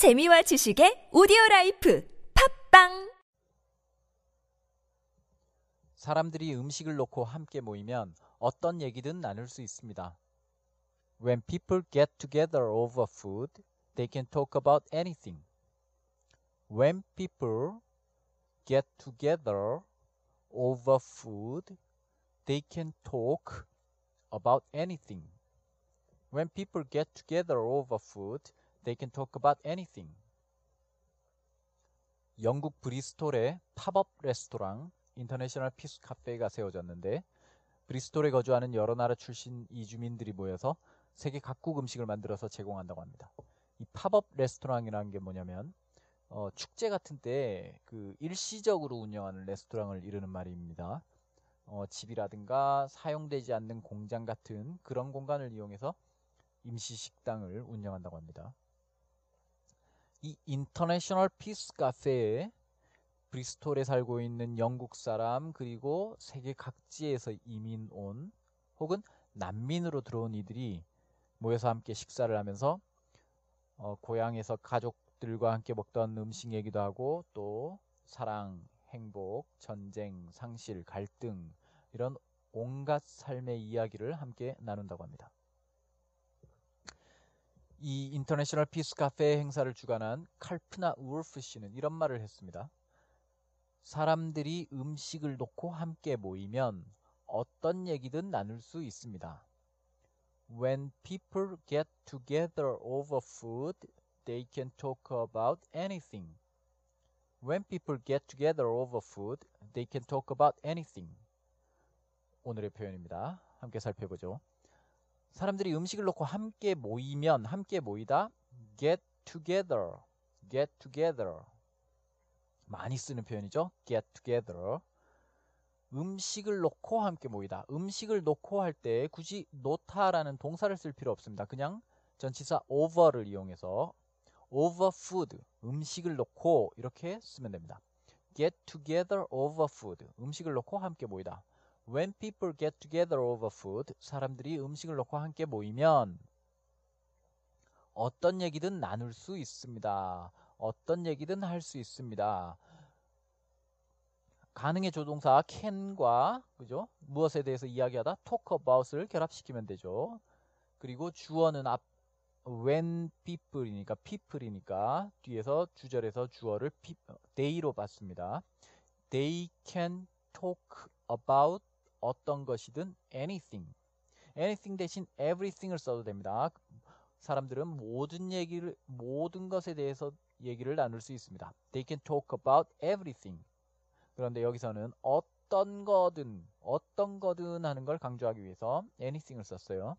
재미와 지식의 오디오 라이프 팝빵 사람들이 음식을 놓고 함께 모이면 어떤 얘기든 나눌 수 있습니다. When people get together over food, they can talk about anything. When people get together over food, they can talk about anything. When people get together over food, they can talk about anything. 영국 브리스톨에 팝업 레스토랑 International Peace Cafe가 세워졌는데 브리스톨에 거주하는 여러 나라 출신 이주민들이 모여서 세계 각국 음식을 만들어서 제공한다고 합니다. 이 팝업 레스토랑이라는 게 뭐냐면 어, 축제 같은 때 그 일시적으로 운영하는 레스토랑을 이르는 말입니다. 어, 집이라든가 사용되지 않는 공장 같은 그런 공간을 이용해서 임시 식당을 운영한다고 합니다. 이 International Peace Cafe에 브리스톨에 살고 있는 영국 사람 그리고 세계 각지에서 이민 온 혹은 난민으로 들어온 이들이 모여서 함께 식사를 하면서 어, 고향에서 가족들과 함께 먹던 음식 얘기도 하고 또 사랑, 행복, 전쟁, 상실, 갈등 이런 온갖 삶의 이야기를 함께 나눈다고 합니다. 이 International Peace Cafe 행사를 주관한 칼프나 우르프 씨는 이런 말을 했습니다. 사람들이 음식을 놓고 함께 모이면 어떤 얘기든 나눌 수 있습니다. When people get together over food, they can talk about anything. When people get together over food, they can talk about anything. 오늘의 표현입니다. 함께 살펴보죠. 사람들이 음식을 놓고 함께 모이면 함께 모이다? get together get together. 많이 쓰는 표현이죠? get together. 음식을 놓고 함께 모이다. 음식을 놓고 할 때 굳이 놓다라는 동사를 쓸 필요 없습니다. 그냥 전치사 over를 이용해서 over food 음식을 놓고 이렇게 쓰면 됩니다. get together over food 음식을 놓고 함께 모이다 When people get together over food, 사람들이 음식을 놓고 함께 모이면 어떤 얘기든 나눌 수 있습니다. 어떤 얘기든 할 수 있습니다. 가능의 조동사 can과 그죠? 무엇에 대해서 이야기하다 talk about을 결합시키면 되죠. 그리고 주어는 앞 when people이니까 people이니까 뒤에서 주절에서 주어를 they로 봤습니다. They can talk about 어떤 것이든 anything. anything 대신 everything을 써도 됩니다. 사람들은 모든 얘기를 모든 것에 대해서 얘기를 나눌 수 있습니다. They can talk about everything. 그런데 여기서는 어떤 거든 어떤 거든 하는 걸 강조하기 위해서 anything을 썼어요.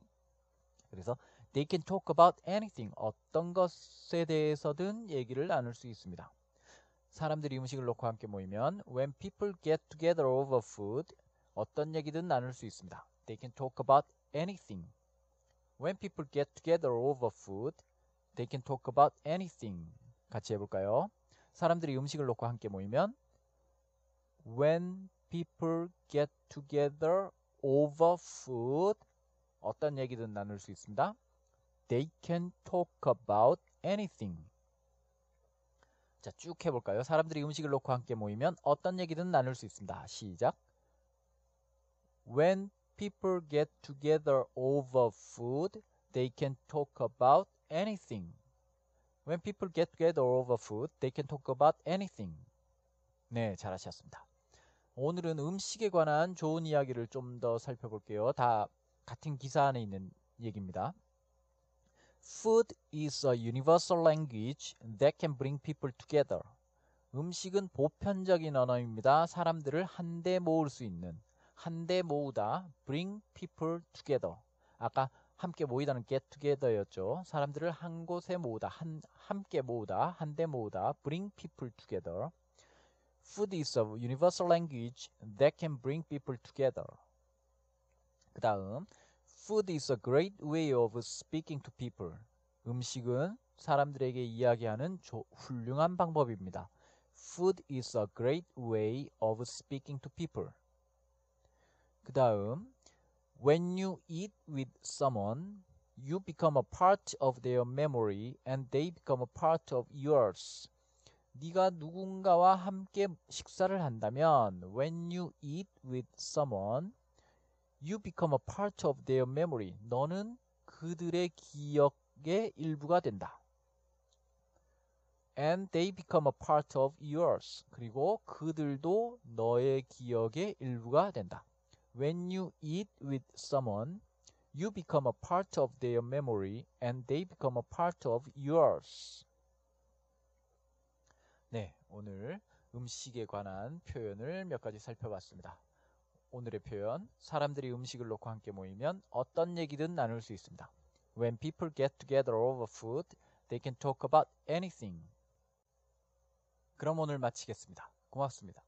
그래서 they can talk about anything. 어떤 것에 대해서든 얘기를 나눌 수 있습니다. 사람들이 음식을 놓고 함께 모이면 when people get together over food 어떤 얘기든 나눌 수 있습니다. They can talk about anything. When people get together over food, they can talk about anything. 같이 해볼까요? 사람들이 음식을 놓고 함께 모이면 When people get together over food, 어떤 얘기든 나눌 수 있습니다. They can talk about anything. 자, 쭉 해볼까요? 사람들이 음식을 놓고 함께 모이면 어떤 얘기든 나눌 수 있습니다. 시작. When people get together over food, they can talk about anything. When people get together over food, they can talk about anything. 네, 잘하셨습니다. 오늘은 음식에 관한 좋은 이야기를 좀 더 살펴볼게요. 다 같은 기사 안에 있는 얘기입니다. Food is a universal language that can bring people together. 음식은 보편적인 언어입니다. 사람들을 한데 모을 수 있는. 한데 모으다 bring people together 아까 함께 모이다는 get together였죠 사람들을 한 곳에 모으다 한, 함께 모으다 한데 모으다 bring people together food is a universal language that can bring people together 그 다음 food is a great way of speaking to people 음식은 사람들에게 이야기하는 조, 훌륭한 방법입니다 food is a great way of speaking to people 그 다음 When you eat with someone, You become a part of their memory and they become a part of yours. 네가 누군가와 함께 식사를 한다면 when you eat with someone you become a part of their memory. 너는 그들의 기억의 일부가 된다. And they become a part of yours. 그리고 그들도 너의 기억의 일부가 된다. When you eat with someone, you become a part of their memory and they become a part of yours. 네, 오늘 음식에 관한 표현을 몇 가지 살펴봤습니다. 오늘의 표현, 사람들이 음식을 놓고 함께 모이면 어떤 얘기든 나눌 수 있습니다. When people get together over food, they can talk about anything. 그럼 오늘 마치겠습니다. 고맙습니다.